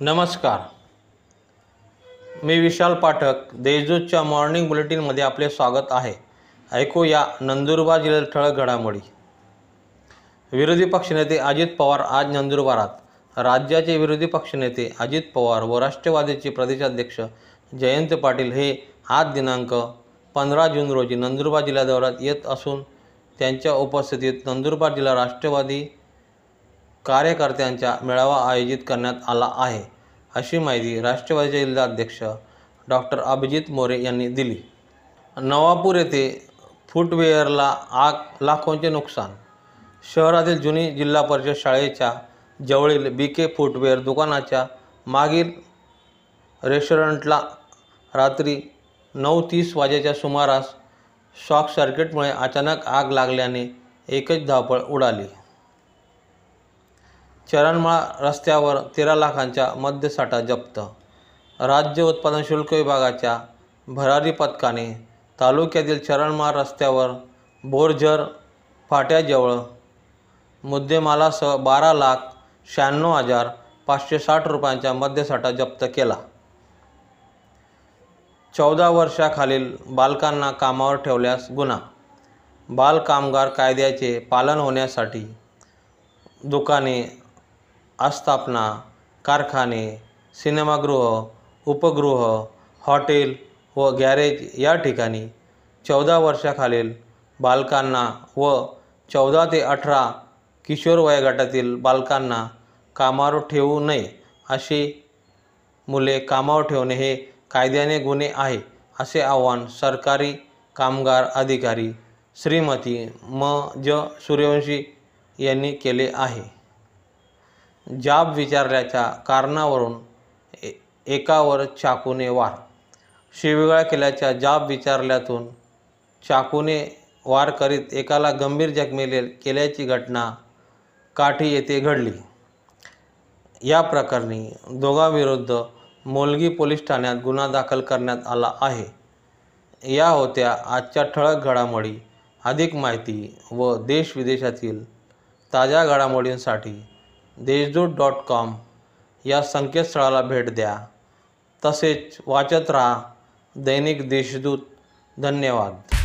नमस्कार. मी विशाल पाठक देशदूतच्या मॉर्निंग बुलेटिनमध्ये आपले स्वागत आहे. ऐकूया नंदुरबार जिल्ह्यात ठळक घडामोडी. विरोधी पक्षनेते अजित पवार आज नंदुरबारात. राज्याचे विरोधी पक्षनेते अजित पवार व राष्ट्रवादीचे प्रदेशाध्यक्ष जयंत पाटील हे आज दिनांक पंधरा जून रोजी नंदुरबार जिल्हा दौऱ्यात येत असून त्यांच्या उपस्थितीत नंदुरबार जिल्हा राष्ट्रवादी कार्यकर्त्यांचा मेळावा आयोजित करण्यात आला आहे अशी माहिती राष्ट्रवादीचे जिल्हाध्यक्ष डॉक्टर अभिजित मोरे यांनी दिली. नवापूर येथे फुटवेअरला आग लाखोंचे नुकसान शहरातील जुनी जिल्हा परिषद शाळेच्या जवळील बी के फुटवेअर दुकानाच्या मागील रेस्टॉरंटला रात्री नऊ तीस वाजेच्या सुमारास शॉक सर्किटमुळे अचानक आग लागल्याने एकच धावपळ उडाली. चरणमाळ रस्त्यावर तेरा लाखांच्या मद्यसाठा जप्त. राज्य उत्पादन शुल्क विभागाच्या भरारी पथकाने तालुक्यातील चरणमाळ रस्त्यावर बोरझर फाट्याजवळ मुद्देमालासह बारा लाख शहाण्णव हजार पाचशे साठ रुपयांचा मद्यसाठा जप्त केला. चौदा वर्षाखालील बालकांना कामावर ठेवल्यास गुन्हा. बालकामगार कायद्याचे पालन होण्यासाठी दुकाने आस्थापना कारखाने सिनेमागृह उपगृह हॉटेल व गॅरेज या ठिकाणी चौदा वर्षाखालील बालकांना व चौदा ते अठरा किशोर वयोगटातील बालकांना कामावर ठेवू नये अशी मुले कामावर ठेवणे हे कायद्याने गुन्हे आहे असे आवाहन सरकारी कामगार अधिकारी श्रीमती म. ज. सूर्यवंशी यांनी केले आहे. जाब विचारल्याच्या कारणावरून ए एकावर चाकूने वार. शिवीगाळ केल्याच्या जाब विचारल्यातून चाकूने वार करीत एकाला गंभीर जखमी केल्याची घटना काठी येथे घडली. या प्रकरणी दोघांविरुद्ध मोलगी पोलीस ठाण्यात गुन्हा दाखल करण्यात आला आहे. या होत्या आजच्या ठळक घडामोडी अधिक माहिती व देशविदेशातील ताज्या घडामोडींसाठी देशदूत डॉट कॉम या संकेतस्थळाला भेट द्या. तसेच वाचत राहा दैनिक देशदूत. धन्यवाद.